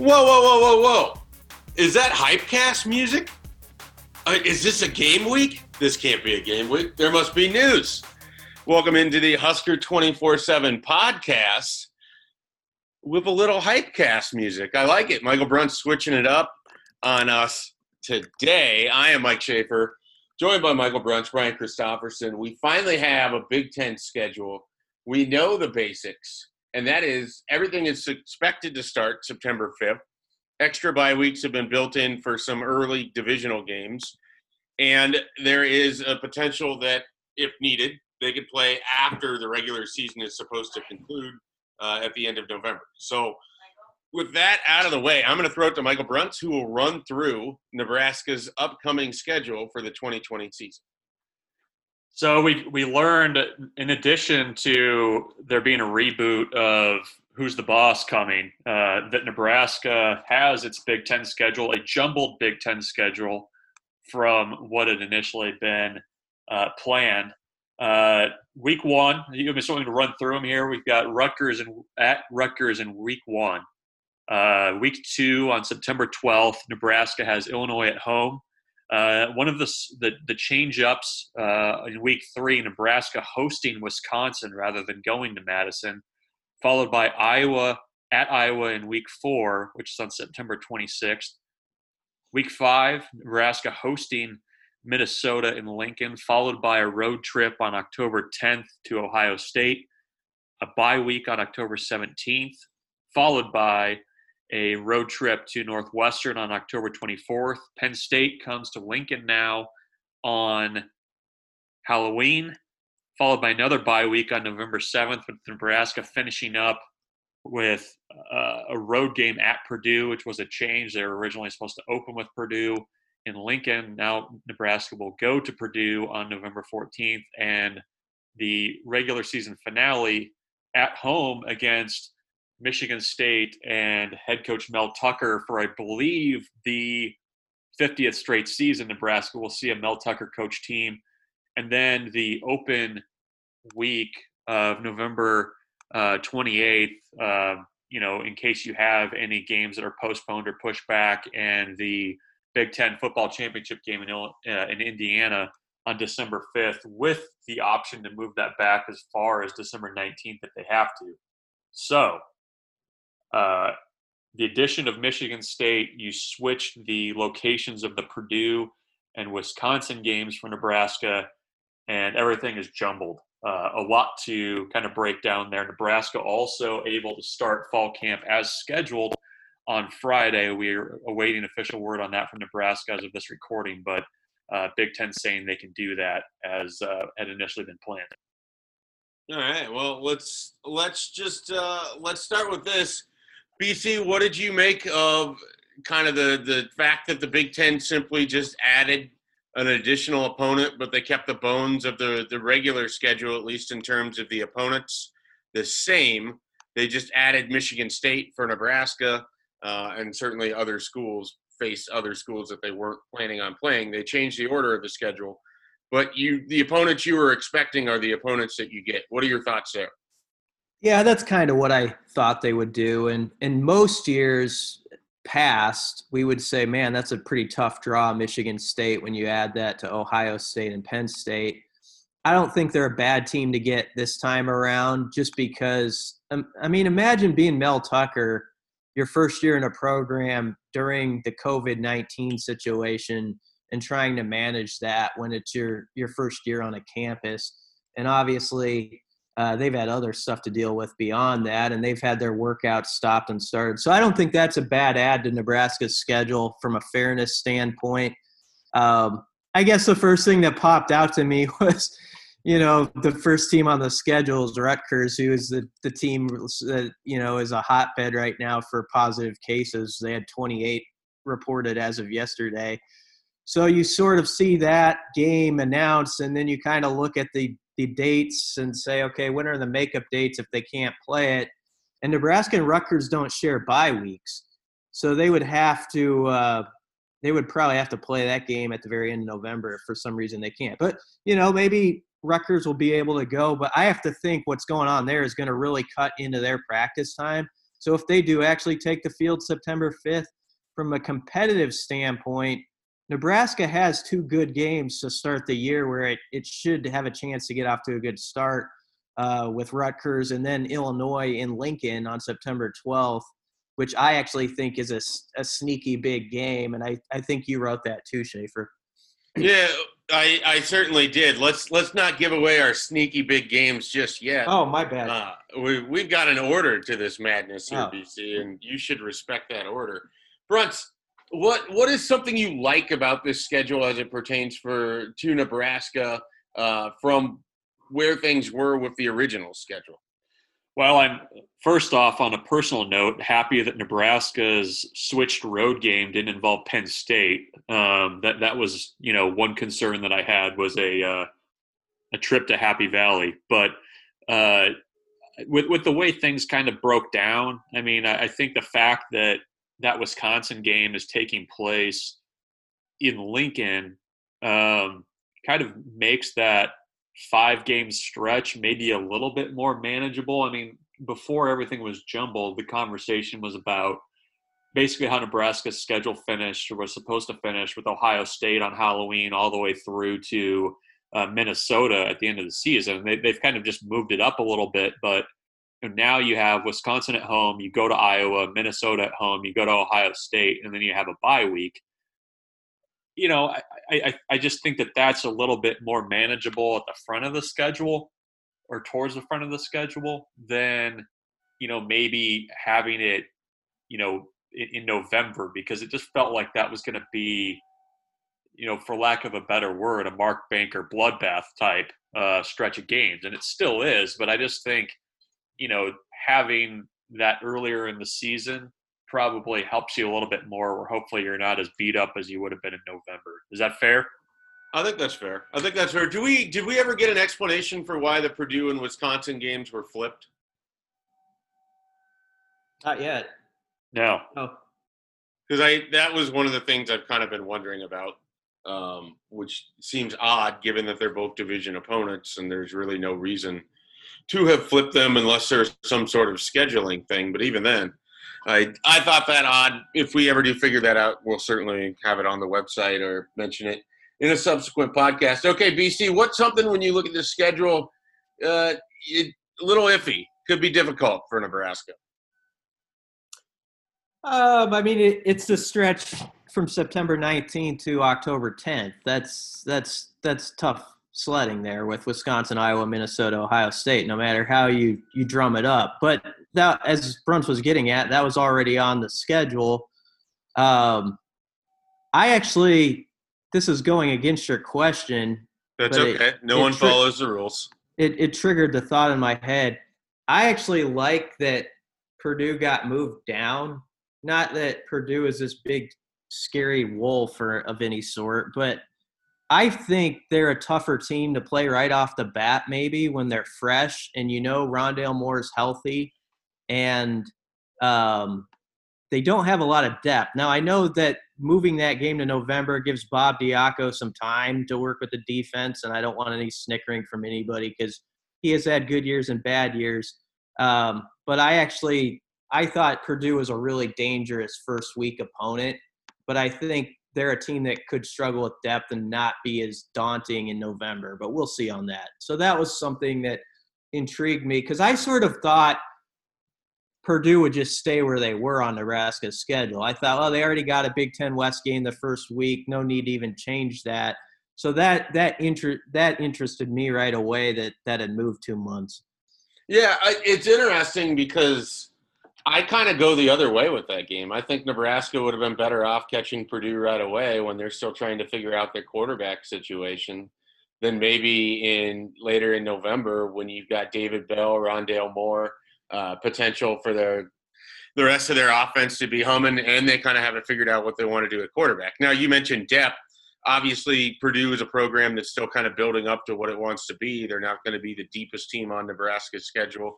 Whoa, whoa, whoa, whoa, whoa. Is that Hypecast music? Uh, is this a game week? This can't be a game week. There must be news. Welcome into the Husker 24 7 podcast with a little Hypecast music. I like it. Michael Bruntz switching it up on us today. I am Mike Schaefer, joined by Michael Bruntz, Brian Christopherson. We finally have a Big Ten schedule. We know the basics and that is everything is expected to start September 5th. Extra bye weeks have been built in for some early divisional games, and there is a potential that, if needed, they could play after the regular season is supposed to conclude uh, at the end of November. So, with that out of the way, I'm going to throw it to Michael Bruntz, who will run through Nebraska's upcoming schedule for the 2020 season. So we we learned in addition to there being a reboot of Who's the Boss coming, uh, that Nebraska has its Big Ten schedule, a jumbled Big Ten schedule from what had initially been uh, planned. Uh, week one, you have something to run through them here. We've got Rutgers and at Rutgers in week one. Uh, week two on September 12th, Nebraska has Illinois at home. Uh, one of the the, the change ups uh, in week three, Nebraska hosting Wisconsin rather than going to Madison, followed by Iowa at Iowa in week four, which is on September 26th. Week five, Nebraska hosting Minnesota in Lincoln, followed by a road trip on October 10th to Ohio State, a bye week on October 17th, followed by a road trip to Northwestern on October 24th. Penn State comes to Lincoln now on Halloween, followed by another bye week on November 7th, with Nebraska finishing up with uh, a road game at Purdue, which was a change. They were originally supposed to open with Purdue in Lincoln. Now Nebraska will go to Purdue on November 14th, and the regular season finale at home against Michigan State and head coach Mel Tucker for, I believe, the 50th straight season. Nebraska will see a Mel Tucker coach team. And then the open week of November uh, 28th, uh, you know, in case you have any games that are postponed or pushed back, and the Big Ten football championship game in, uh, in Indiana on December 5th, with the option to move that back as far as December 19th if they have to. So, uh, the addition of Michigan State, you switched the locations of the Purdue and Wisconsin games for Nebraska, and everything is jumbled. Uh, a lot to kind of break down there. Nebraska also able to start fall camp as scheduled on Friday. We're awaiting official word on that from Nebraska as of this recording, but uh, Big Ten saying they can do that as uh, had initially been planned. All right. Well, let's let's just uh, let's start with this. BC, what did you make of kind of the the fact that the Big Ten simply just added an additional opponent, but they kept the bones of the the regular schedule, at least in terms of the opponents, the same. They just added Michigan State for Nebraska, uh, and certainly other schools face other schools that they weren't planning on playing. They changed the order of the schedule, but you the opponents you were expecting are the opponents that you get. What are your thoughts there? Yeah, that's kind of what I thought they would do. And in most years past, we would say, man, that's a pretty tough draw, Michigan State, when you add that to Ohio State and Penn State. I don't think they're a bad team to get this time around just because, um, I mean, imagine being Mel Tucker your first year in a program during the COVID 19 situation and trying to manage that when it's your, your first year on a campus. And obviously, uh, they've had other stuff to deal with beyond that, and they've had their workouts stopped and started. So I don't think that's a bad add to Nebraska's schedule from a fairness standpoint. Um, I guess the first thing that popped out to me was, you know, the first team on the schedule is Rutgers, who is the, the team that, you know, is a hotbed right now for positive cases. They had 28 reported as of yesterday. So you sort of see that game announced, and then you kind of look at the the dates and say, okay, when are the makeup dates if they can't play it? And Nebraska and Rutgers don't share bye weeks, so they would have to. Uh, they would probably have to play that game at the very end of November if for some reason they can't. But you know, maybe Rutgers will be able to go. But I have to think what's going on there is going to really cut into their practice time. So if they do actually take the field September 5th, from a competitive standpoint, Nebraska has two good games to start the year where it, it should have a chance to get off to a good start uh, with Rutgers and then Illinois in Lincoln on September 12th, which I actually think is a, a sneaky big game. And I, I think you wrote that too, Schaefer. Yeah, I, I certainly did. Let's let's not give away our sneaky big games just yet. Oh, my bad. Uh, we we've got an order to this madness here, Oh. BC, and you should respect that order. Bruntz, what what is something you like about this schedule as it pertains for to Nebraska uh, from where things were with the original schedule? Well, I'm first off on a personal note happy that Nebraska's switched road game didn't involve Penn State. Um, that that was you know one concern that I had was a uh, a trip to Happy Valley, but uh, with with the way things kind of broke down, I mean, I, I think the fact that that Wisconsin game is taking place in Lincoln um, kind of makes that five game stretch maybe a little bit more manageable. I mean, before everything was jumbled, the conversation was about basically how Nebraska's schedule finished or was supposed to finish with Ohio State on Halloween all the way through to uh, Minnesota at the end of the season. They, they've kind of just moved it up a little bit, but now you have Wisconsin at home, you go to Iowa, Minnesota at home, you go to Ohio State, and then you have a bye week you know, I, I, I just think that that's a little bit more manageable at the front of the schedule or towards the front of the schedule than, you know, maybe having it, you know, in, in November because it just felt like that was going to be, you know, for lack of a better word, a Mark Banker bloodbath type uh, stretch of games. And it still is. But I just think, you know, having that earlier in the season probably helps you a little bit more where hopefully you're not as beat up as you would have been in November. Is that fair? I think that's fair. I think that's fair. Do we did we ever get an explanation for why the Purdue and Wisconsin games were flipped? Not yet. No. Oh, Because I that was one of the things I've kind of been wondering about, um, which seems odd given that they're both division opponents and there's really no reason to have flipped them unless there's some sort of scheduling thing. But even then, I I thought that odd. If we ever do figure that out, we'll certainly have it on the website or mention it in a subsequent podcast. Okay, BC, what's something when you look at the schedule, uh, it, a little iffy, could be difficult for Nebraska. Um, I mean, it, it's the stretch from September 19th to October 10th. That's that's that's tough sledding there with Wisconsin, Iowa, Minnesota, Ohio State. No matter how you you drum it up, but that, as Bruntz was getting at, that was already on the schedule. Um, I actually, this is going against your question. That's But it- okay. no it one tri- follows the rules. it, it triggered the thought in my head. I actually like that Purdue got moved down. Not that Purdue is this big, scary wolf or of any sort, but I think they're a tougher team to play right off the bat, maybe when they're fresh and you know Rondale Moore's healthy and um, they don't have a lot of depth. Now, I know that moving that game to November gives Bob Diaco some time to work with the defense, and I don't want any snickering from anybody because he has had good years and bad years. Um, but I actually I thought Purdue was a really dangerous first week opponent, but I think they're a team that could struggle with depth and not be as daunting in November. But we'll see on that. So that was something that intrigued me because I sort of thought Purdue would just stay where they were on Nebraska's schedule. I thought, well, they already got a Big Ten West game the first week. No need to even change that. So that that inter- that interested me right away that that had moved two months. Yeah, it's interesting because I kind of go the other way with that game. I think Nebraska would have been better off catching Purdue right away when they're still trying to figure out their quarterback situation than maybe in later in November when you've got David Bell, Rondale Moore, uh, potential for their the rest of their offense to be humming, and they kind of haven't figured out what they want to do at quarterback. Now, you mentioned depth. Obviously, Purdue is a program that's still kind of building up to what it wants to be. They're not going to be the deepest team on Nebraska's schedule,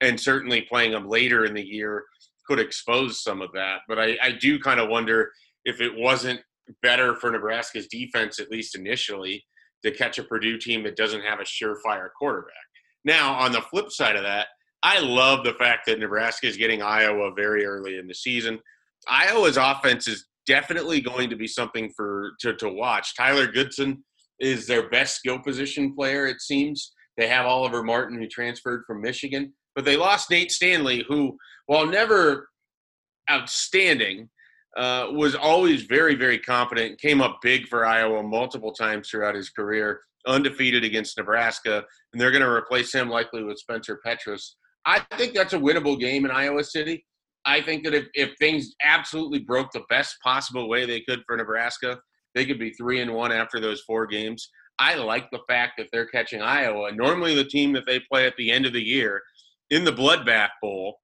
and certainly playing them later in the year could expose some of that. But I, I do kind of wonder if it wasn't better for Nebraska's defense, at least initially, to catch a Purdue team that doesn't have a surefire quarterback. Now, on the flip side of that, I love the fact that Nebraska is getting Iowa very early in the season. Iowa's offense is definitely going to be something for to, to watch. Tyler Goodson is their best skill position player, it seems. They have Oliver Martin, who transferred from Michigan, but they lost Nate Stanley, who, while never outstanding, uh, was always very, very competent. Came up big for Iowa multiple times throughout his career, undefeated against Nebraska, and they're going to replace him likely with Spencer Petras. I think that's a winnable game in Iowa City. I think that if, if things absolutely broke the best possible way they could for Nebraska, they could be three and one after those four games. I like the fact that they're catching Iowa. Normally, the team that they play at the end of the year in the Bloodbath Bowl,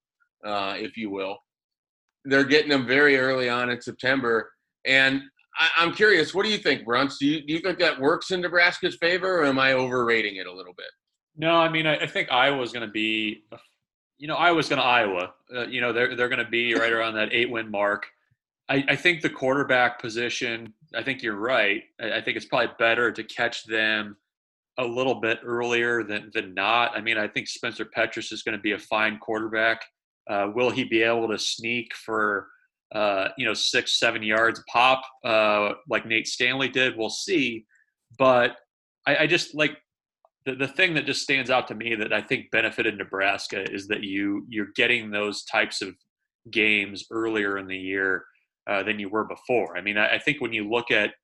uh, if you will, they're getting them very early on in September. And I, am curious, what do you think, Bruntz? Do you, do you think that works in Nebraska's favor, or am I overrating it a little bit? No, I mean, I, I think Iowa's going to be, you know, Iowa's going to Iowa. Uh, you know, they're they're going to be right around that eight win mark. I, I, think the quarterback position. I think you're right. I, I think it's probably better to catch them a little bit earlier than than not. I mean, I think Spencer Petras is going to be a fine quarterback. Uh, will he be able to sneak for uh, you know six, seven yards pop uh, like Nate Stanley did? We'll see. But I, I just like the, the thing that just stands out to me that I think benefited Nebraska is that you you're getting those types of games earlier in the year uh, than you were before. I mean, I, I, think when you look at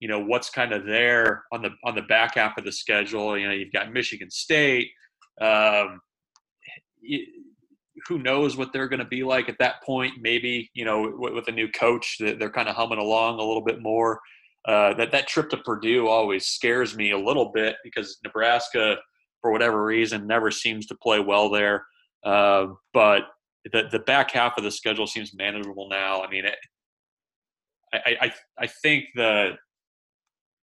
you know what's kind of there on the on the back half of the schedule, you know, you've got Michigan State. Um, who knows what they're going to be like at that point? Maybe you know with, with a new coach, they're kind of humming along a little bit more. Uh, that that trip to Purdue always scares me a little bit because Nebraska, for whatever reason, never seems to play well there. Uh, but the the back half of the schedule seems manageable now. I mean, it, I, I I think the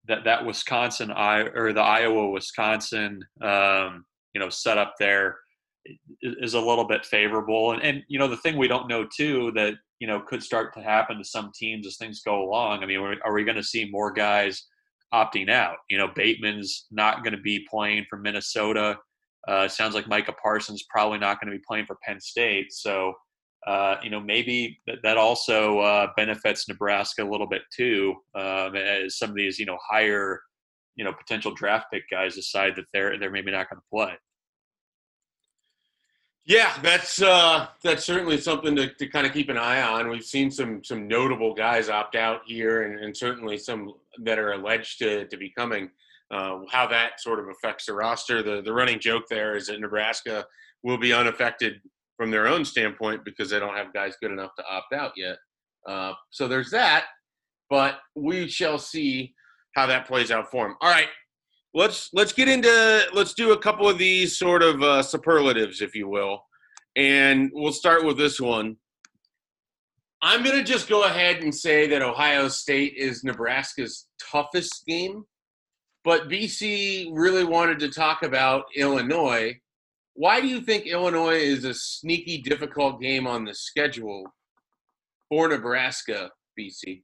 that that Wisconsin I or the Iowa Wisconsin um, you know setup there is a little bit favorable. And, and you know, the thing we don't know too that you know could start to happen to some teams as things go along. I mean, are we going to see more guys opting out? You know, Bateman's not going to be playing for Minnesota. Uh, sounds like Micah Parsons probably not going to be playing for Penn State. So, uh, you know, maybe that, also uh, benefits Nebraska a little bit too, um, as some of these, you know, higher, you know, potential draft pick guys decide that they're they're maybe not going to play. Yeah, that's uh, that's certainly something to, to kind of keep an eye on. We've seen some some notable guys opt out here, and, and certainly some that are alleged to, to be coming. Uh, how that sort of affects the roster. The the running joke there is that Nebraska will be unaffected from their own standpoint because they don't have guys good enough to opt out yet. Uh, so there's that, but we shall see how that plays out for them. All right, let's let's get into let's do a couple of these sort of uh, superlatives, if you will, and we'll start with this one. I'm gonna just go ahead and say that Ohio State is Nebraska's toughest game, but BC really wanted to talk about Illinois. Why do you think Illinois is a sneaky, difficult game on the schedule for Nebraska, BC?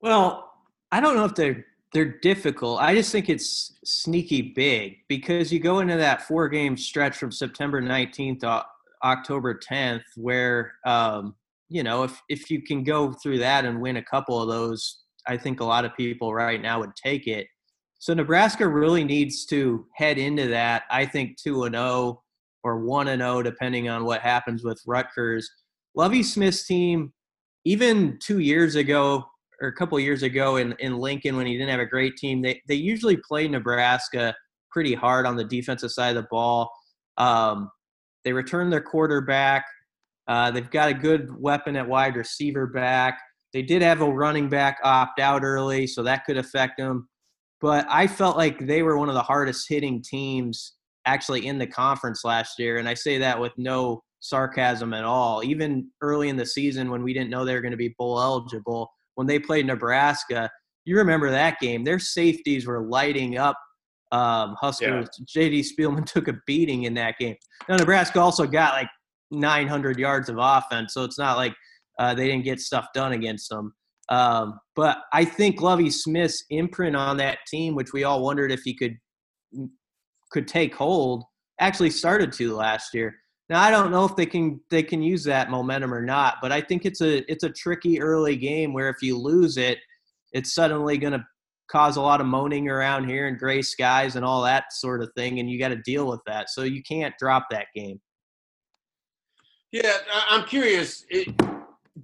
Well, I don't know if they're they're difficult. I just think it's sneaky big because you go into that four game stretch from September 19th to October 10th, where um, you know if if you can go through that and win a couple of those, I think a lot of people right now would take it. So Nebraska really needs to head into that. I think two and zero oh or one and zero, oh, depending on what happens with Rutgers. Lovie Smith's team, even two years ago, or a couple years ago in, in Lincoln when he didn't have a great team, they, they usually play Nebraska pretty hard on the defensive side of the ball. Um, they return their quarterback. Uh, they've got a good weapon at wide receiver back. They did have a running back opt out early, so that could affect them. But I felt like they were one of the hardest hitting teams actually in the conference last year. And I say that with no sarcasm at all. Even early in the season when we didn't know they were going to be bowl eligible, when they played Nebraska. You remember that game? Their safeties were lighting up um, Huskers. Yeah. JD Spielman took a beating in that game. Now Nebraska also got like 900 yards of offense, so it's not like uh, they didn't get stuff done against them. Um, but I think Lovie Smith's imprint on that team, which we all wondered if he could could take hold actually started to last year. Now I don't know if they can they can use that momentum or not, but I think it's a it's a tricky early game where if you lose it, it's suddenly going to cause a lot of moaning around here and gray skies and all that sort of thing, and you got to deal with that. So you can't drop that game. Yeah, I'm curious. It,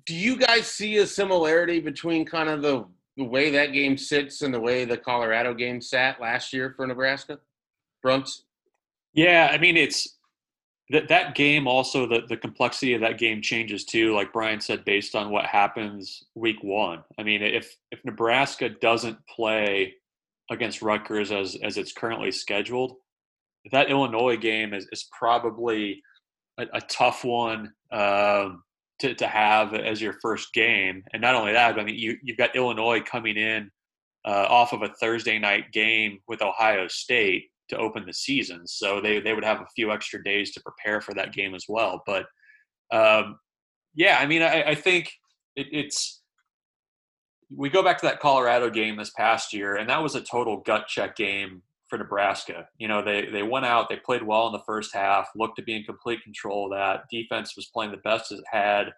do you guys see a similarity between kind of the the way that game sits and the way the Colorado game sat last year for Nebraska? Bruntz? Yeah, I mean it's that that game also the the complexity of that game changes too. Like Brian said, based on what happens week one. I mean, if if Nebraska doesn't play against Rutgers as as it's currently scheduled, that Illinois game is is probably a, a tough one. Um, to, to have as your first game. And not only that, I mean, you, you've got Illinois coming in uh, off of a Thursday night game with Ohio State to open the season. So they, they would have a few extra days to prepare for that game as well. But um, yeah, I mean, I, I think it, it's, we go back to that Colorado game this past year, and that was a total gut check game for Nebraska. You know, they they went out, they played well in the first half, looked to be in complete control of that. Defense was playing the best it had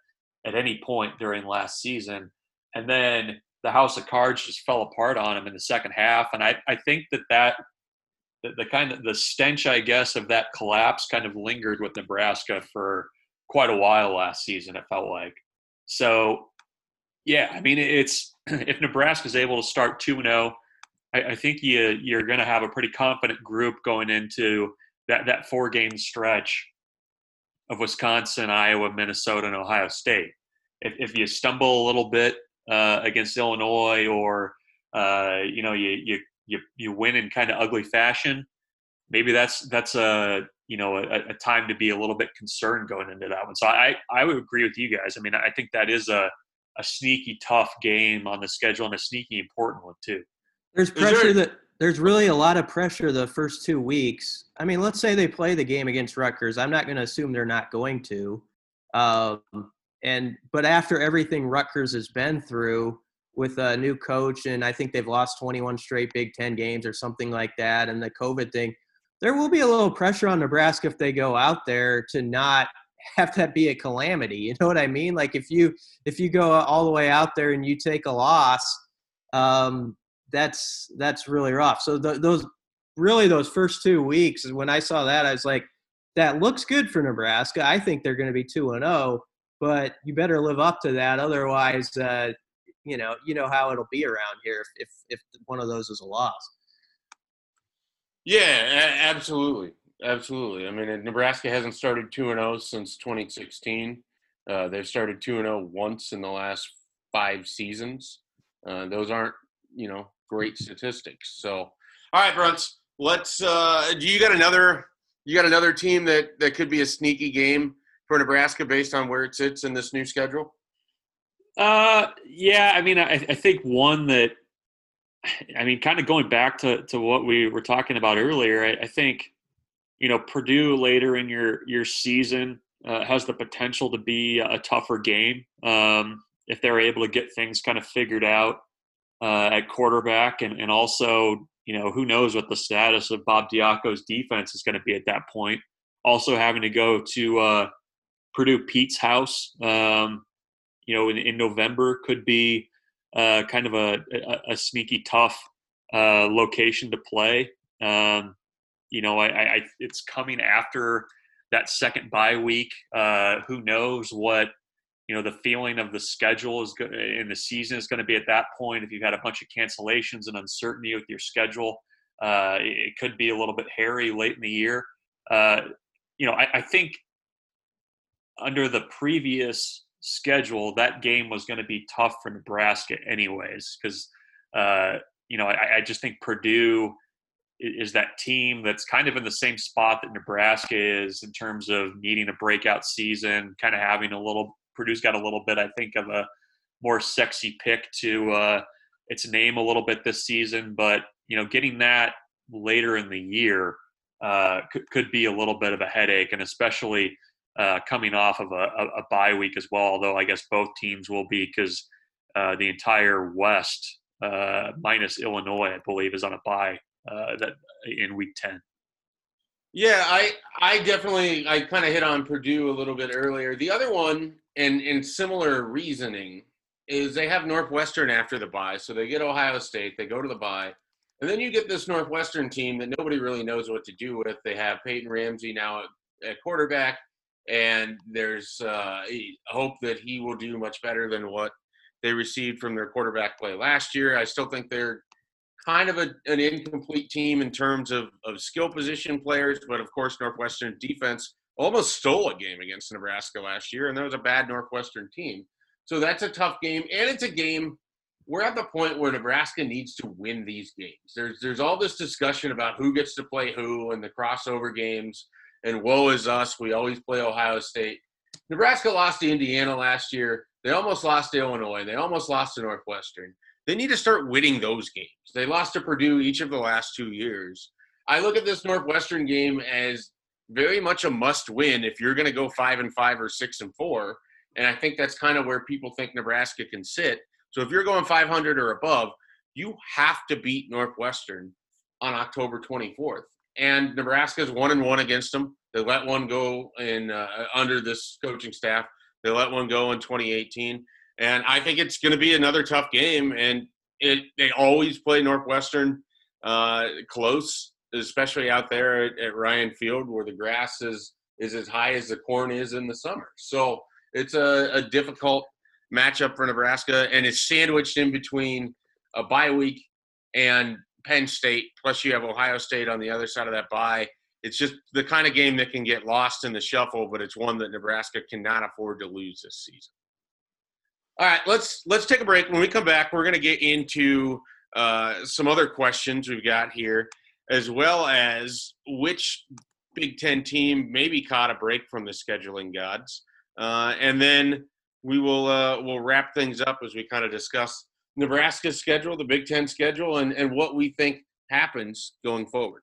at any point during last season. And then the house of cards just fell apart on them in the second half. And I, I think that that the, the kind of the stench, I guess, of that collapse kind of lingered with Nebraska for quite a while last season. It felt like so. Yeah, I mean, it's if Nebraska is able to start two zero I, I think you you're going to have a pretty confident group going into that that four game stretch of Wisconsin, Iowa, Minnesota, and Ohio State. If, if you stumble a little bit uh, against Illinois, or uh, you know you you you you win in kind of ugly fashion, maybe that's that's a you know a, a, time to be a little bit concerned going into that one. So I I would agree with you guys. I mean I think that is a a sneaky tough game on the schedule and a sneaky important one too. There's pressure there, that there's really a lot of pressure the first two weeks. I mean, let's say they play the game against Rutgers. I'm not going to assume they're not going to. Um, and but after everything Rutgers has been through with a new coach, and I think they've lost 21 straight Big Ten games or something like that, and the COVID thing, there will be a little pressure on Nebraska if they go out there to not have that be a calamity. You know what I mean? Like if you if you go all the way out there and you take a loss, um, that's that's really rough. So the, those really those first two weeks, when I saw that, I was like, that looks good for Nebraska. I think they're going to be two and zero, oh, but you better live up to that. Otherwise, uh, you know, you know how it'll be around here if if, if one of those is a loss. Yeah, absolutely, absolutely. I mean, Nebraska hasn't started two and zero oh since 2016. Uh, they've started two and zero oh once in the last five seasons. Uh, those aren't, you know, great statistics. So, all right, Bruntz, let's. Uh, do you got another? You got another team that that could be a sneaky game for Nebraska based on where it sits in this new schedule? Uh, yeah. I mean, I, I think one that. I mean, kind of going back to, to what we were talking about earlier, I, I think, you know, Purdue later in your your season uh, has the potential to be a tougher game um, if they're able to get things kind of figured out uh, at quarterback, and, and also, you know, who knows what the status of Bob Diaco's defense is going to be at that point. Also, having to go to uh, Purdue Pete's house, um, you know, in, in November could be uh, kind of a, a, a sneaky tough uh, location to play. Um, you know, I, I, it's coming after that second bye week. Uh, who knows what you know the feeling of the schedule is good in the season is going to be at that point. If you've had a bunch of cancellations and uncertainty with your schedule uh, it could be a little bit hairy late in the year. Uh, you know I, I, think under the previous schedule that game was going to be tough for nebraska anyways because uh, you know I, I just think purdue is that team that's kind of in the same spot that Nebraska is in terms of needing a breakout season, kind of having a little Purdue's got a little bit, I think, of a more sexy pick to uh, its name a little bit this season. But you know, getting that later in the year uh, could, could be a little bit of a headache, and especially uh, coming off of a, a, a, bye week as well. Although I guess both teams will be because uh, the entire West uh, minus Illinois, I believe, is on a bye uh, that in Week Ten. Yeah, I I definitely I kind of hit on Purdue a little bit earlier. The other one, and similar reasoning, is they have Northwestern after the bye, so they get Ohio State, they go to the bye, and then you get this Northwestern team that nobody really knows what to do with. They have Peyton Ramsey now at, at quarterback, and there's uh, hope that he will do much better than what they received from their quarterback play last year. I still think they're kind of a, an incomplete team in terms of, of skill position players, but of course, Northwestern defense almost stole a game against Nebraska last year, and that was a bad Northwestern team. So that's a tough game, and it's a game. We're at the point where Nebraska needs to win these games. There's there's all this discussion about who gets to play who and the crossover games, and woe is us. We always play Ohio State. Nebraska lost to Indiana last year. They almost lost to Illinois. They almost lost to Northwestern. They need to start winning those games. They lost to Purdue each of the last two years. I look at this Northwestern game as very much a must win if you're going to go five and five or six and four. And I think that's kind of where people think Nebraska can sit. So if you're going 500 or above, you have to beat Northwestern on October 24th. And Nebraska's one and one against them. They let one go in uh, under this coaching staff. They let one go in 2018, and I think it's going to be another tough game. And it they always play Northwestern uh, close, especially out there at, at Ryan Field where the grass is is as high as the corn is in the summer. So it's a, a difficult matchup for Nebraska, and it's sandwiched in between a bye week and Penn State. Plus, you have Ohio State on the other side of that bye. It's just the kind of game that can get lost in the shuffle, but it's one that Nebraska cannot afford to lose this season. All right, let's let's take a break. When we come back, we're going to get into uh, some other questions we've got here, as well as which Big Ten team maybe caught a break from the scheduling gods. Uh, and then we will uh, we'll wrap things up as we kind of discuss Nebraska's schedule, the Big Ten schedule, and, and what we think happens going forward.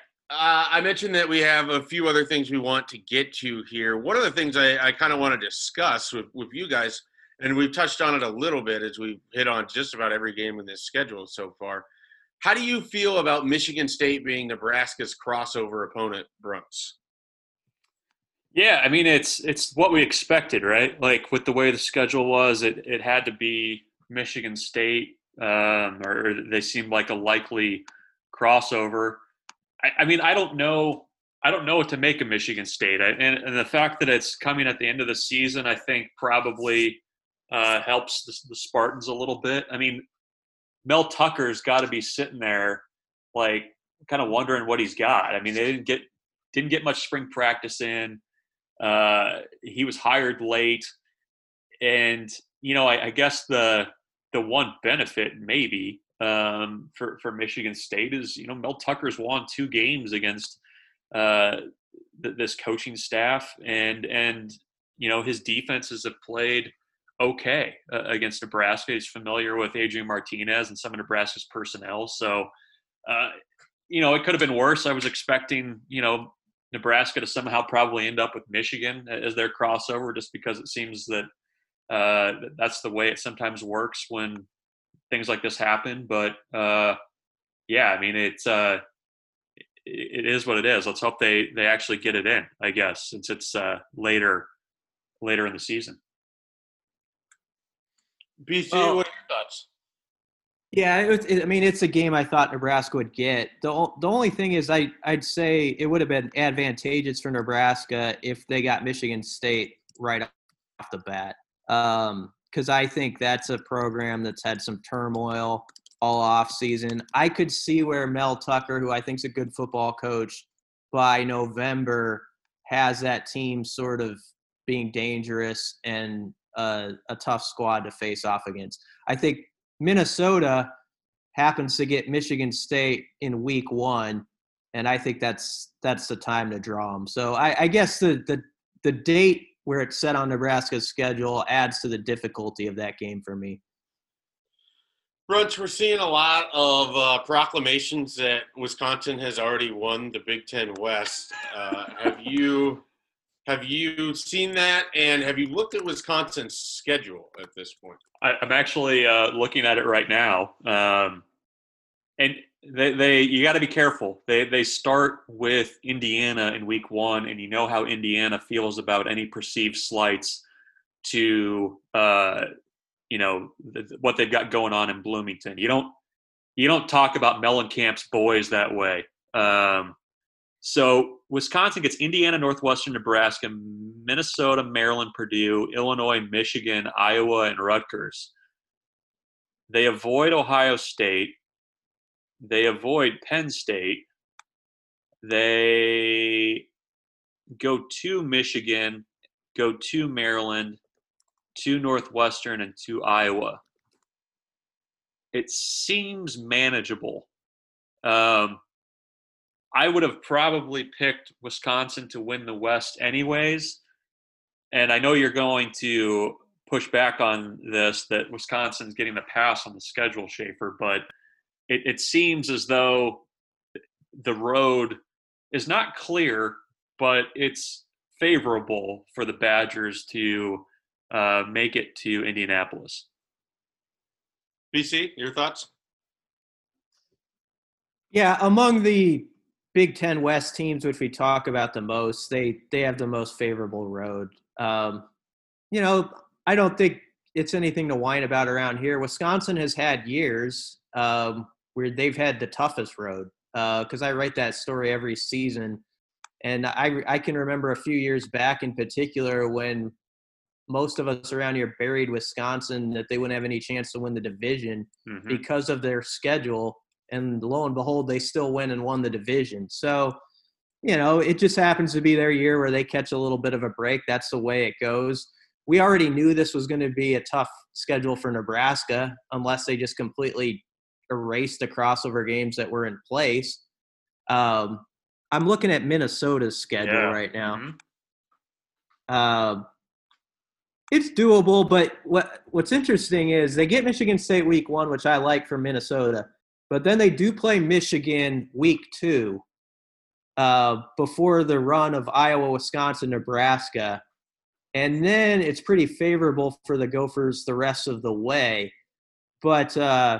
Uh, I mentioned that we have a few other things we want to get to here. One of the things I, I kind of want to discuss with, with you guys, and we've touched on it a little bit as we've hit on just about every game in this schedule so far. How do you feel about Michigan State being Nebraska's crossover opponent, Brooks? Yeah, I mean it's it's what we expected, right? Like with the way the schedule was, it it had to be Michigan State, um, or they seemed like a likely crossover. I, I, mean, I don't know. I don't know what to make of Michigan State, I, and, and, the fact that it's coming at the end of the season, I think probably uh, helps the, the, Spartans a little bit. I mean, Mel Tucker's got to be sitting there, like, kind of wondering what he's got. I mean, they didn't get didn't get much spring practice in. Uh, he was hired late, and you know, I, I guess the the one benefit maybe um, for for Michigan State is you know Mel Tucker's won two games against uh, th- this coaching staff, and and you know his defenses have played okay uh, against Nebraska. He's familiar with Adrian Martinez and some of Nebraska's personnel, so uh, you know it could have been worse. I was expecting you know Nebraska to somehow probably end up with Michigan as their crossover, just because it seems that uh, that's the way it sometimes works when things like this happen. But uh, yeah, I mean, it's uh, it is what it is. Let's hope they they actually get it in. I guess since it's uh, later later in the season. BC, what are your thoughts? Yeah, it, it, I mean, it's a game I thought Nebraska would get. the The only thing is, I I'd say it would have been advantageous for Nebraska if they got Michigan State right off the bat, because I think that's a program that's had some turmoil all off season. I could see where Mel Tucker, who I think is a good football coach, by November has that team sort of being dangerous and a, a tough squad to face off against. I think Minnesota happens to get Michigan State in week one, and I think that's that's the time to draw them. So I, I guess the, the the date where it's set on Nebraska's schedule adds to the difficulty of that game for me. Brunch, we're seeing a lot of uh, proclamations that Wisconsin has already won the Big Ten West. Uh, have you have you seen that, and have you looked at Wisconsin's schedule at this point? I, am actually uh, looking at it right now, um, and they, they you got to be careful. They they start with Indiana in week one, and you know how Indiana feels about any perceived slights to uh, you know what they've got going on in Bloomington. You don't you don't talk about Mellencamp's boys that way. Um, so Wisconsin gets Indiana, Northwestern, Nebraska, Minnesota, Maryland, Purdue, Illinois, Michigan, Iowa, and Rutgers. They avoid Ohio State. They avoid Penn State. They go to Michigan, go to Maryland, to Northwestern, and to Iowa. It seems manageable. Um, I would have probably picked Wisconsin to win the West anyways. And I know you're going to push back on this that Wisconsin's getting the pass on the schedule, Schaefer, but it, it seems as though the road is not clear, but it's favorable for the Badgers to uh, make it to Indianapolis. BC, your thoughts? Yeah, among the Big Ten West teams, which we talk about the most, they they have the most favorable road. Um, you know, I don't think it's anything to whine about around here. Wisconsin has had years um, where they've had the toughest road because uh, I write that story every season, and I I can remember a few years back in particular when most of us around here buried Wisconsin that they wouldn't have any chance to win the division mm-hmm. because of their schedule and lo and behold, they still went and won the division. So, you know, it just happens to be their year where they catch a little bit of a break. That's the way it goes. We already knew this was going to be a tough schedule for Nebraska unless they just completely erased the crossover games that were in place. Um, I'm looking at Minnesota's schedule yeah. right now. Mm-hmm. Uh, it's doable, but what what's interesting is they get Michigan State week one, which I like for Minnesota. But then they do play Michigan week two uh, before the run of Iowa, Wisconsin, Nebraska. And then it's pretty favorable for the Gophers the rest of the way. But, uh,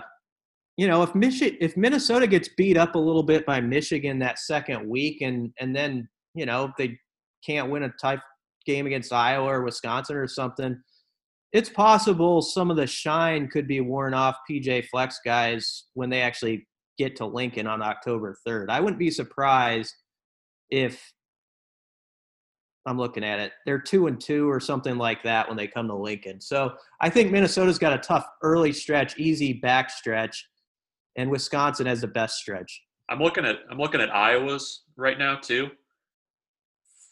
you know, if, Michi- if Minnesota gets beat up a little bit by Michigan that second week and, and then, you know, they can't win a type game against Iowa or Wisconsin or something – it's possible some of the shine could be worn off PJ Fleck's guys when they actually get to Lincoln on October 3rd. I wouldn't be surprised if I'm looking at it. They're two and two or something like that when they come to Lincoln. So I think Minnesota's got a tough early stretch, easy back stretch, and Wisconsin has the best stretch. I'm looking at I'm looking at Iowa's right now too.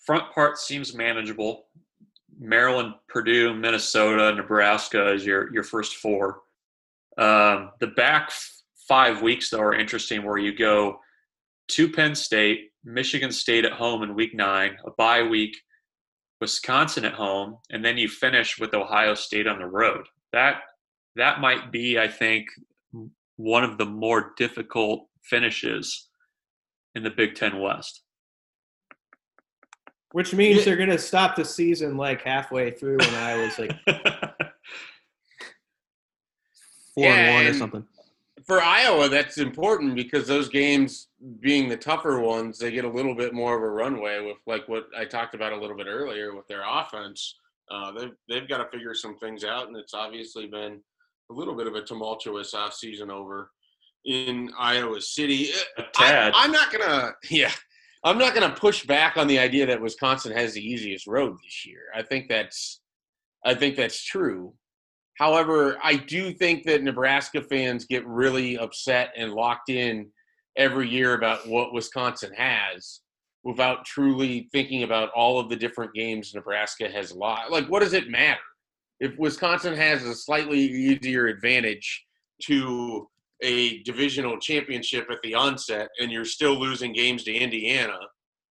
Front part seems manageable. Maryland, Purdue, Minnesota, Nebraska is your your first four. Um, the back five weeks though are interesting, where you go to Penn State, Michigan State at home in week nine, a bye week, Wisconsin at home, and then you finish with Ohio State on the road. That that might be, I think, one of the more difficult finishes in the Big Ten West. Which means they're going to stop the season like halfway through when I was like four Yeah, and one or something. For Iowa, that's important because those games being the tougher ones, they get a little bit more of a runway with like what I talked about a little bit earlier with their offense. Uh, they've they've got to figure some things out, and it's obviously been a little bit of a tumultuous off season over in Iowa City. A tad. I, I'm not gonna, yeah, I'm not gonna push back on the idea that Wisconsin has the easiest road this year. I think that's, I think that's true. However, I do think that Nebraska fans get really upset and locked in every year about what Wisconsin has without truly thinking about all of the different games Nebraska has lost. Like, what does it matter? If Wisconsin has a slightly easier advantage to a divisional championship at the onset and you're still losing games to Indiana,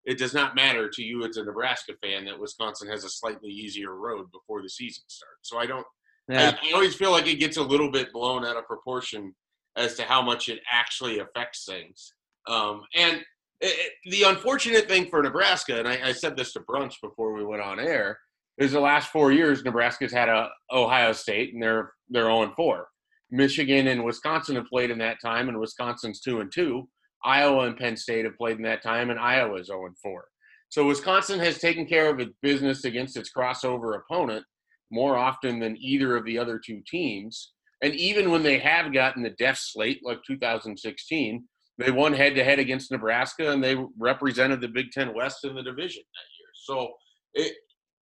it does not matter to you as a Nebraska fan that Wisconsin has a slightly easier road before the season starts. So I don't Yeah. I, I always feel like it gets a little bit blown out of proportion as to how much it actually affects things. Um, and it, it- the unfortunate thing for Nebraska, and I, I said this to Bruntz before we went on air, is the last four years Nebraska's had a Ohio State and they're they're 0 4. Michigan and Wisconsin have played in that time, and Wisconsin's two and two. Iowa and Penn State have played in that time, and Iowa's 0 4. So Wisconsin has taken care of its business against its crossover opponent more often than either of the other two teams. And even when they have gotten the death slate, like 2016, they won head to head against Nebraska and they represented the Big Ten West in the division that year. So it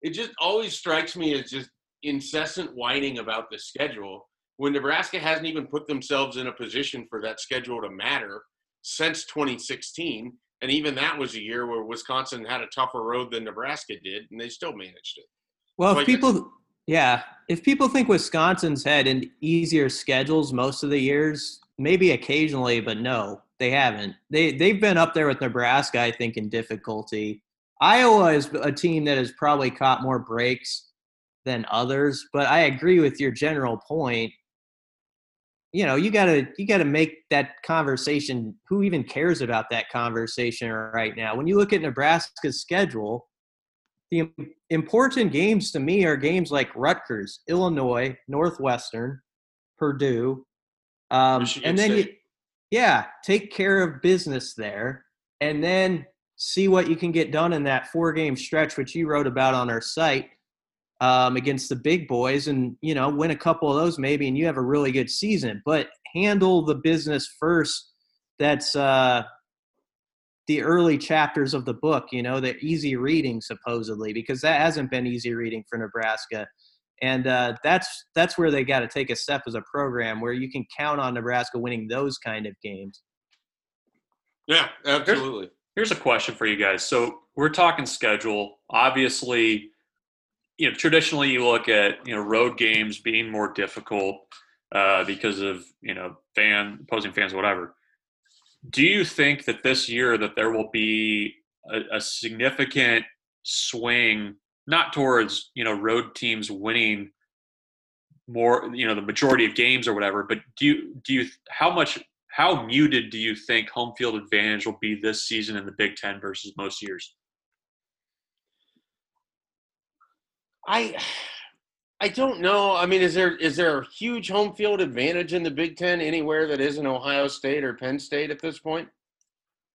it just always strikes me as just incessant whining about the schedule when Nebraska hasn't even put themselves in a position for that schedule to matter since 2016. And even that was a year where Wisconsin had a tougher road than Nebraska did, and they still managed it. Well, So if people, yeah, if people think Wisconsin's had an easier schedules most of the years, maybe occasionally, but no, they haven't. They they've been up there with Nebraska, I think, in difficulty. Iowa is a team that has probably caught more breaks than others, but I agree with your general point. You know, you gotta you gotta make that conversation. Who even cares about that conversation right now? When you look at Nebraska's schedule, the important games to me are games like Rutgers, Illinois, Northwestern, Purdue, um, and then you, yeah, take care of business there, and then see what you can get done in that four-game stretch, which you wrote about on our site um, against the big boys, and you know win a couple of those maybe, and you have a really good season. But handle the business first. That's uh, the early chapters of the book, you know, the easy reading supposedly, because that hasn't been easy reading for Nebraska. And uh, that's that's where they got to take a step as a program where you can count on Nebraska winning those kind of games. Yeah, absolutely. Here's a question for you guys. So we're talking schedule. Obviously, you know, traditionally you look at you know road games being more difficult uh, because of you know fan opposing fans, whatever. Do you think that this year that there will be a, a significant swing, not towards you know road teams winning more, you know, the majority of games or whatever, but do you do you how much how muted do you think home field advantage will be this season in the Big Ten versus most years? I I don't know. I mean, is there is there a huge home field advantage in the Big Ten anywhere that isn't Ohio State or Penn State at this point?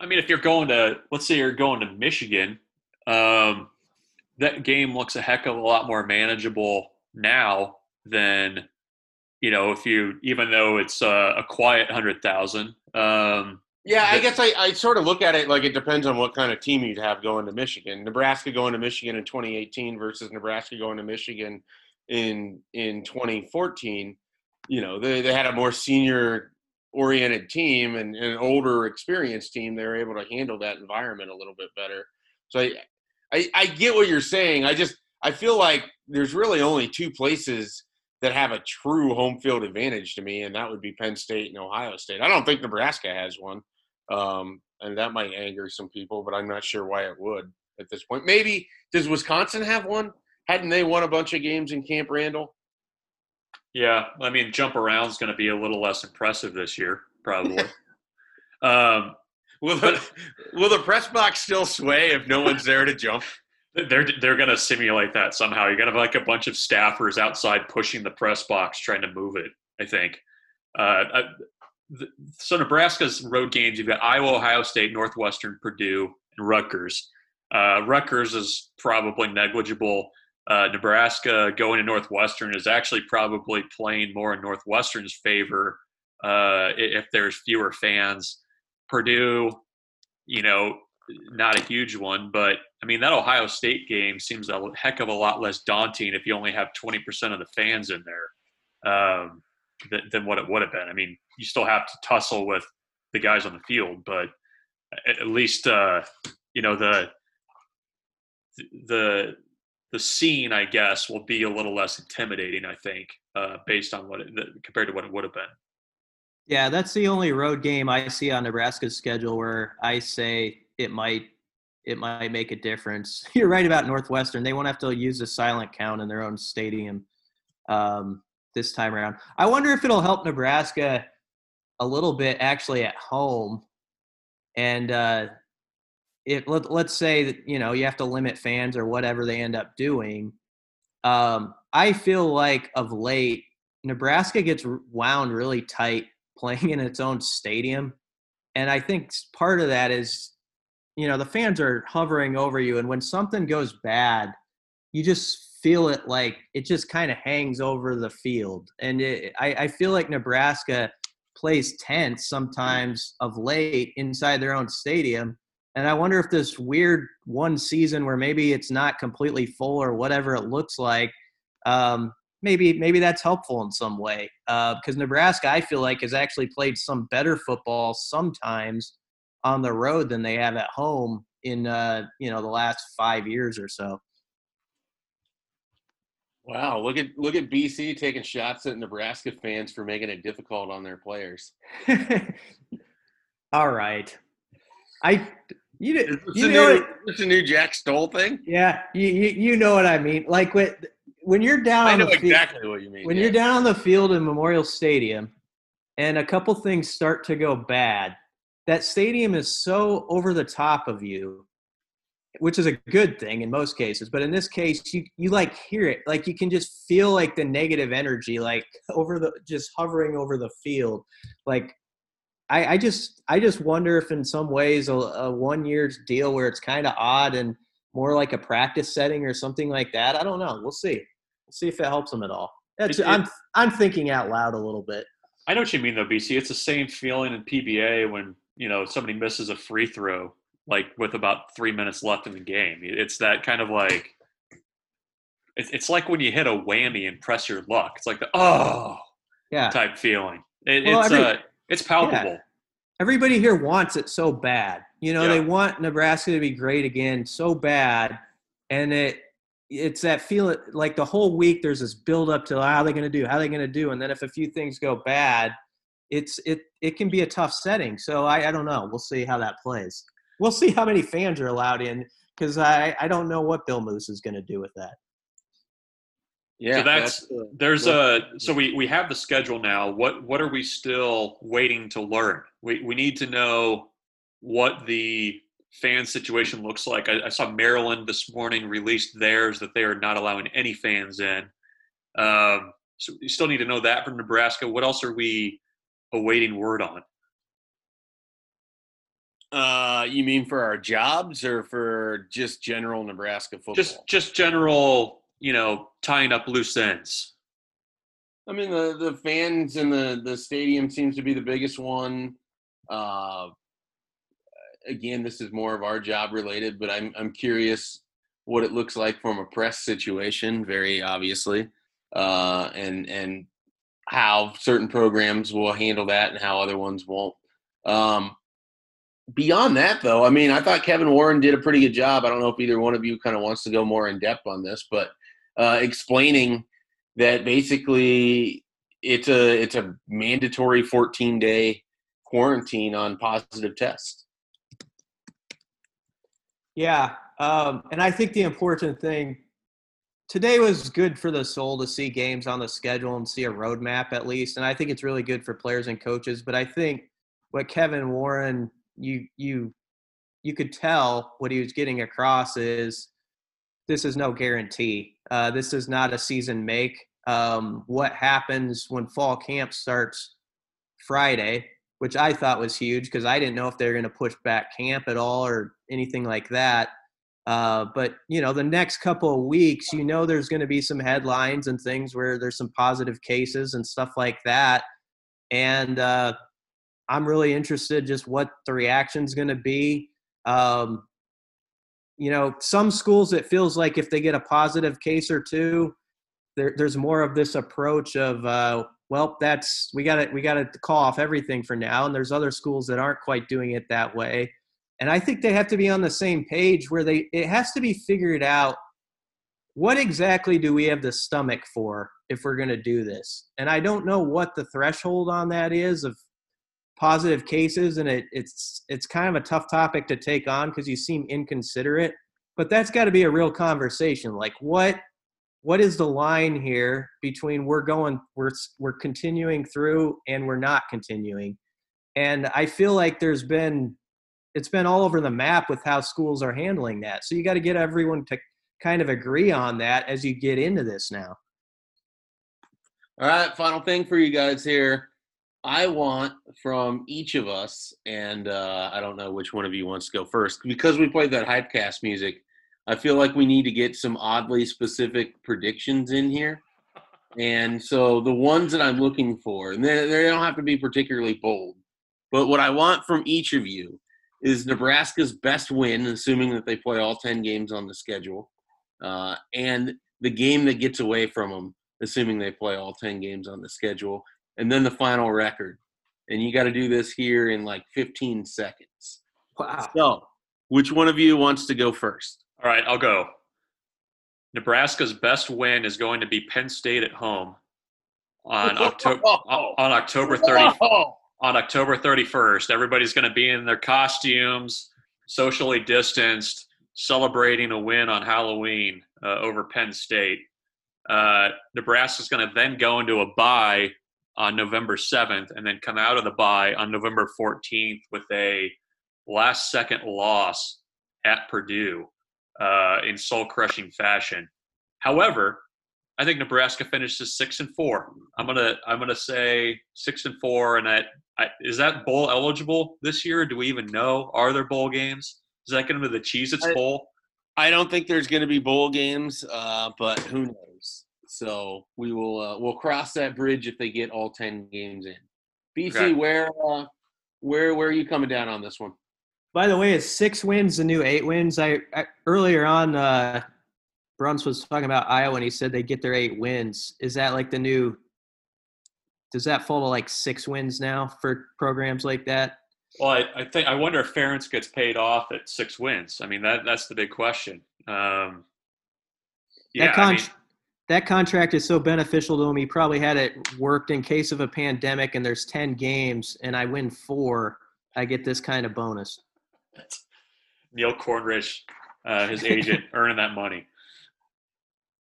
I mean, if you're going to, let's say you're going to Michigan, um, that game looks a heck of a lot more manageable now than, you know, if you, even though it's uh, a quiet hundred thousand. Um, Yeah, I guess I, I sort of look at it like it depends on what kind of team you'd have going to Michigan. Nebraska going to Michigan in 2018 versus Nebraska going to Michigan in in 2014. You know, they, they had a more senior oriented team and, and an older experienced team. They were able to handle that environment a little bit better. So I, I I get what you're saying. I just I feel like there's really only two places that have a true home field advantage to me, and that would be Penn State and Ohio State. I don't think Nebraska has one, um, and that might anger some people, but I'm not sure why it would at this point. Maybe does Wisconsin have one? Hadn't they won a bunch of games in Camp Randall? yeah, I mean, jump around is going to be a little less impressive this year, probably. um, Will the, will the press box still sway if no one's there to jump? They're they're going to simulate that somehow. You're going to have like a bunch of staffers outside pushing the press box, trying to move it. I think. Uh, I, the, so Nebraska's road games, you've got Iowa, Ohio State, Northwestern, Purdue, and Rutgers. Uh, Rutgers is probably negligible. Uh, Nebraska going to Northwestern is actually probably playing more in Northwestern's favor uh, if there's fewer fans. Purdue, you know, not a huge one, but I mean that Ohio State game seems a heck of a lot less daunting if you only have 20% of the fans in there um, than, than what it would have been. I mean, you still have to tussle with the guys on the field, but at least uh, you know the the the scene, I guess, will be a little less intimidating. I think, uh, based on what it, compared to what it would have been. Yeah, that's the only road game I see on Nebraska's schedule where I say it might it might make a difference. You're right about Northwestern; they won't have to use a silent count in their own stadium um, this time around. I wonder if it'll help Nebraska a little bit actually at home, and uh, if let, let's say that you know you have to limit fans or whatever they end up doing um, i feel like of late nebraska gets wound really tight playing in its own stadium and i think part of that is you know the fans are hovering over you and when something goes bad you just feel it like it just kind of hangs over the field and it, I, I feel like nebraska plays tense sometimes of late inside their own stadium and I wonder if this weird one season where maybe it's not completely full or whatever it looks like, um, maybe maybe that's helpful in some way. Because uh, Nebraska, I feel like, has actually played some better football sometimes on the road than they have at home in uh, you know the last five years or so. Wow, look at look at BC taking shots at Nebraska fans for making it difficult on their players. All right. I you, you a know new, this a new Jack Stoll thing? Yeah, you, you, you know what I mean. Like when when you're down I on know the field, exactly what you mean. when yeah. you're down on the field in Memorial Stadium, and a couple things start to go bad, that stadium is so over the top of you, which is a good thing in most cases. But in this case, you you like hear it, like you can just feel like the negative energy, like over the just hovering over the field, like I, I just I just wonder if in some ways a, a one year deal where it's kind of odd and more like a practice setting or something like that. I don't know. We'll see. We'll see if it helps them at all. It, I'm I'm thinking out loud a little bit. I know what you mean though, BC. It's the same feeling in PBA when you know somebody misses a free throw, like with about three minutes left in the game. It's that kind of like it's it's like when you hit a whammy and press your luck. It's like the oh yeah type feeling. It, well, it's every, uh, it's palpable. Yeah. Everybody here wants it so bad. You know, yeah. they want Nebraska to be great again so bad, and it it's that feeling like the whole week there's this build up to how are they going to do, how are they going to do, and then if a few things go bad, it's it it can be a tough setting. So I I don't know. We'll see how that plays. We'll see how many fans are allowed in because I I don't know what Bill Moos is going to do with that. Yeah, so that's, that's uh, there's a so we we have the schedule now. What what are we still waiting to learn? We we need to know what the fan situation looks like. I, I saw Maryland this morning released theirs that they are not allowing any fans in. Um, so you still need to know that from Nebraska. What else are we awaiting word on? Uh, you mean for our jobs or for just general Nebraska football? Just just general you know, tying up loose ends? I mean, the the fans in the the stadium seems to be the biggest one. Uh, again, this is more of our job related, but I'm I'm curious what it looks like from a press situation. Very obviously, uh, and and how certain programs will handle that and how other ones won't. Um, beyond that, though, I mean, I thought Kevin Warren did a pretty good job. I don't know if either one of you kind of wants to go more in depth on this, but uh, explaining that basically it's a it's a mandatory 14 day quarantine on positive tests. Yeah, um, and I think the important thing today was good for the soul to see games on the schedule and see a roadmap at least, and I think it's really good for players and coaches. But I think what Kevin Warren you you you could tell what he was getting across is this is no guarantee. Uh, this is not a season make. Um, what happens when fall camp starts Friday, which I thought was huge because I didn't know if they were going to push back camp at all or anything like that. Uh, but you know, the next couple of weeks, you know, there's going to be some headlines and things where there's some positive cases and stuff like that. And uh, I'm really interested just what the reaction's going to be. Um, you know, some schools it feels like if they get a positive case or two, there, there's more of this approach of, uh, well, that's we got to we got to call off everything for now. And there's other schools that aren't quite doing it that way. And I think they have to be on the same page where they it has to be figured out what exactly do we have the stomach for if we're going to do this. And I don't know what the threshold on that is of positive cases and it, it's it's kind of a tough topic to take on because you seem inconsiderate but that's got to be a real conversation. Like what what is the line here between we're going we're we're continuing through and we're not continuing? And i feel like there's been it's been all over the map with how schools are handling that. So you got to get everyone to kind of agree on that as you get into this now. All right final thing for you guys here I want from each of us, and uh, I don't know which one of you wants to go first, because we played that Hypecast music. I feel like we need to get some oddly specific predictions in here. And so the ones that I'm looking for, and they, they don't have to be particularly bold, but what I want from each of you is Nebraska's best win, assuming that they play all 10 games on the schedule, uh, and the game that gets away from them, assuming they play all 10 games on the schedule and then the final record. And you got to do this here in like 15 seconds. wow So, which one of you wants to go first? All right, I'll go. Nebraska's best win is going to be Penn State at home on October on October 30 on October 31st. Everybody's going to be in their costumes, socially distanced, celebrating a win on Halloween uh, over Penn State. Uh, Nebraska's going to then go into a bye on November 7th and then come out of the bye on November 14th with a last second loss at Purdue uh, in soul crushing fashion. However, I think Nebraska finishes six and four. I'm gonna I'm gonna say six and four, and that I, is that bowl eligible this year? Do we even know? Are there bowl games? Is that going to be the Cheez-Its Bowl? I don't think there's going to be bowl games, uh, but who knows? So we will uh, we'll cross that bridge if they get all ten games in. BC, Okay. where uh, where where are you coming down on this one? By the way, is six wins the new eight wins? I, I earlier on, uh, Bruntz was talking about Iowa, and he said they get their eight wins. Is that like the new? Does that fall to like six wins now for programs like that? Well, I, I think I wonder if Ferentz gets paid off at six wins. I mean, that that's the big question. Um, yeah, that, con- I mean, that contract is so beneficial to him. He probably had it worked in case of a pandemic, and there's ten games, and I win four. I get this kind of bonus. Neil Cornrich, uh, his agent, earning that money.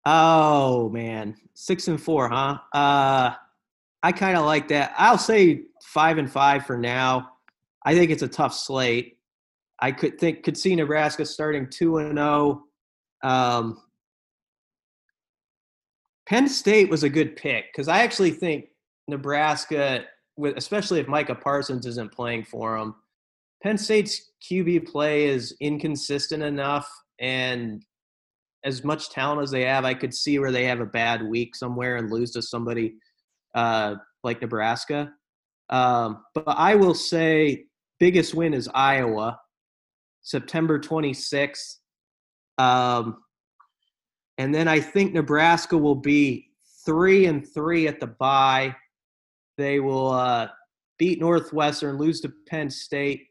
Oh man, six and four, huh? Uh, I kind of like that. I'll say five and five for now. I think it's a tough slate. I could think could see Nebraska starting two and zero. Um, Penn State was a good pick because I actually think Nebraska, with especially if Micah Parsons isn't playing for them, Penn State's QB play is inconsistent enough, and as much talent as they have, I could see where they have a bad week somewhere and lose to somebody uh, like Nebraska. Um, but I will say, biggest win is Iowa, September 26th. Um, and then I think Nebraska will be three and three at the bye. They will uh, beat Northwestern, lose to Penn State.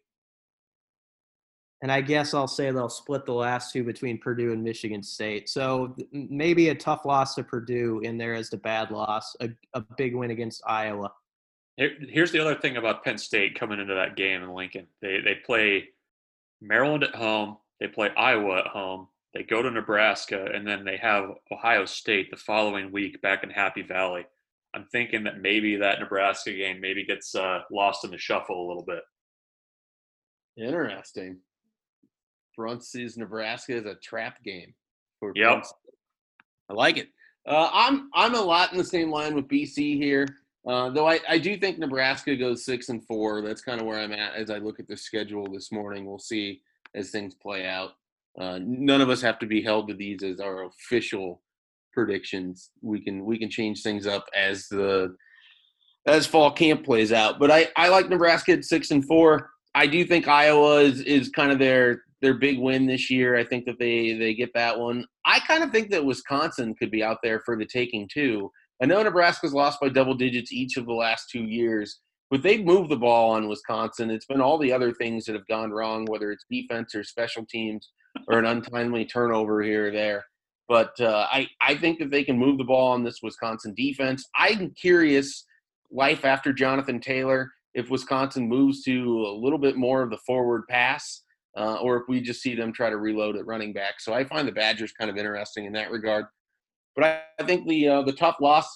And I guess I'll say they'll split the last two between Purdue and Michigan State. So maybe a tough loss to Purdue in there as the bad loss, a, a big win against Iowa. Here's the other thing about Penn State coming into that game in Lincoln. They they play Maryland at home, they play Iowa at home, they go to Nebraska, and then they have Ohio State the following week back in Happy Valley. I'm thinking that maybe that Nebraska game maybe gets uh, lost in the shuffle a little bit. Interesting. Bruntz sees Nebraska as a trap game For Yep. I like it. Uh, I'm I'm a lot in the same line with BC here. Uh, though I, I do think Nebraska goes six and four. That's kind of where I'm at as I look at the schedule this morning. We'll see as things play out. Uh, none of us have to be held to these as our official predictions. We can we can change things up as the as fall camp plays out. But I, I like Nebraska at six and four. I do think Iowa is, is kind of their their big win this year. I think that they they get that one. I kind of think that Wisconsin could be out there for the taking too. I know Nebraska's lost by double digits each of the last two years, but they've moved the ball on Wisconsin. It's been all the other things that have gone wrong, whether it's defense or special teams or an untimely turnover here or there. But uh, I, I think that they can move the ball on this Wisconsin defense. I'm curious, life after Jonathan Taylor, if Wisconsin moves to a little bit more of the forward pass, uh, or if we just see them try to reload at running back. So I find the Badgers kind of interesting in that regard. But I, I think the uh, the tough loss,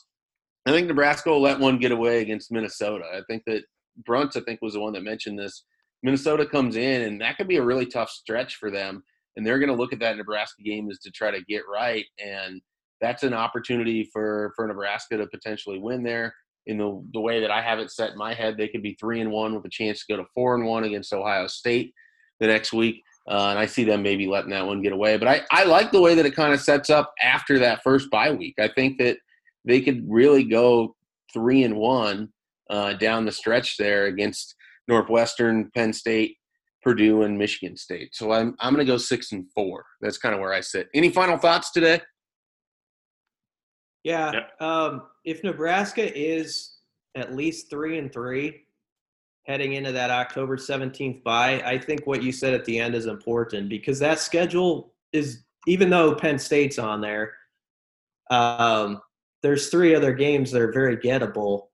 I think Nebraska will let one get away against Minnesota. I think that Bruntz, I think, was the one that mentioned this. Minnesota comes in, and that could be a really tough stretch for them. And they're going to look at that Nebraska game as to try to get right. And that's an opportunity for, for Nebraska to potentially win there. In the, the way that I have it set in my head, they could be three and one with a chance to go to four and one against Ohio State the next week. Uh, and I see them maybe letting that one get away. But I, I like the way that it kind of sets up after that first bye week. I think that they could really go three and one uh, down the stretch there against Northwestern, Penn State, Purdue, and Michigan State. So I'm I'm going to go six and four. That's kind of where I sit. Any final thoughts today? Yeah. Yep. Um, if Nebraska is at least three and three heading into that October 17th bye, I think what you said at the end is important because that schedule is, even though Penn State's on there, um, there's three other games that are very gettable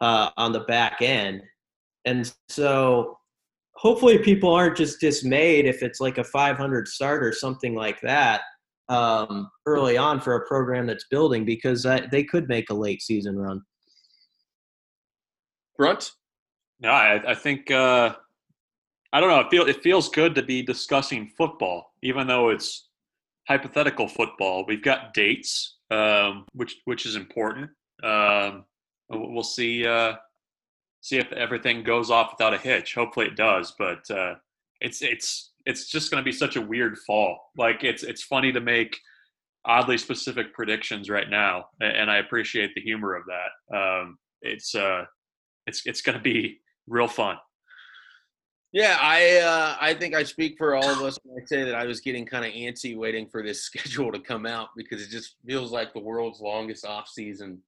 uh, on the back end. And so hopefully people aren't just dismayed if it's like a 500 start or something like that um, early on for a program that's building because uh, they could make a late season run. Bruntz? No, I, I think uh, I don't know. It feel it feels good to be discussing football, even though it's hypothetical football. We've got dates, um, which which is important. Um, we'll we'll see uh, see if everything goes off without a hitch. Hopefully, it does. But uh, it's it's it's just going to be such a weird fall. Like it's it's funny to make oddly specific predictions right now, and I appreciate the humor of that. Um, it's uh, it's it's going to be real fun. Yeah, I uh, I think I speak for all of us when I say that I was getting kind of antsy waiting for this schedule to come out because it just feels like the world's longest off season,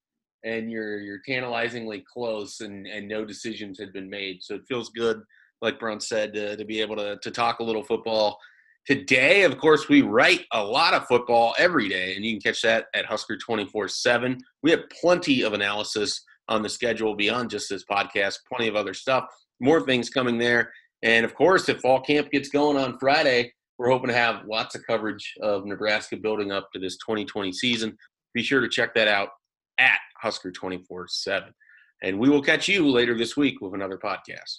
and you're you're tantalizingly close, and and no decisions had been made. So it feels good, like Bruntz said, to, to be able to to talk a little football today. Of course, we write a lot of football every day, and you can catch that at Husker twenty four seven. We have plenty of analysis on the schedule beyond just this podcast. Plenty of other stuff. More things coming there. And of course, if fall camp gets going on Friday, we're hoping to have lots of coverage of Nebraska building up to this 2020 season. Be sure to check that out at Husker 24 7. And we will catch you later this week with another podcast.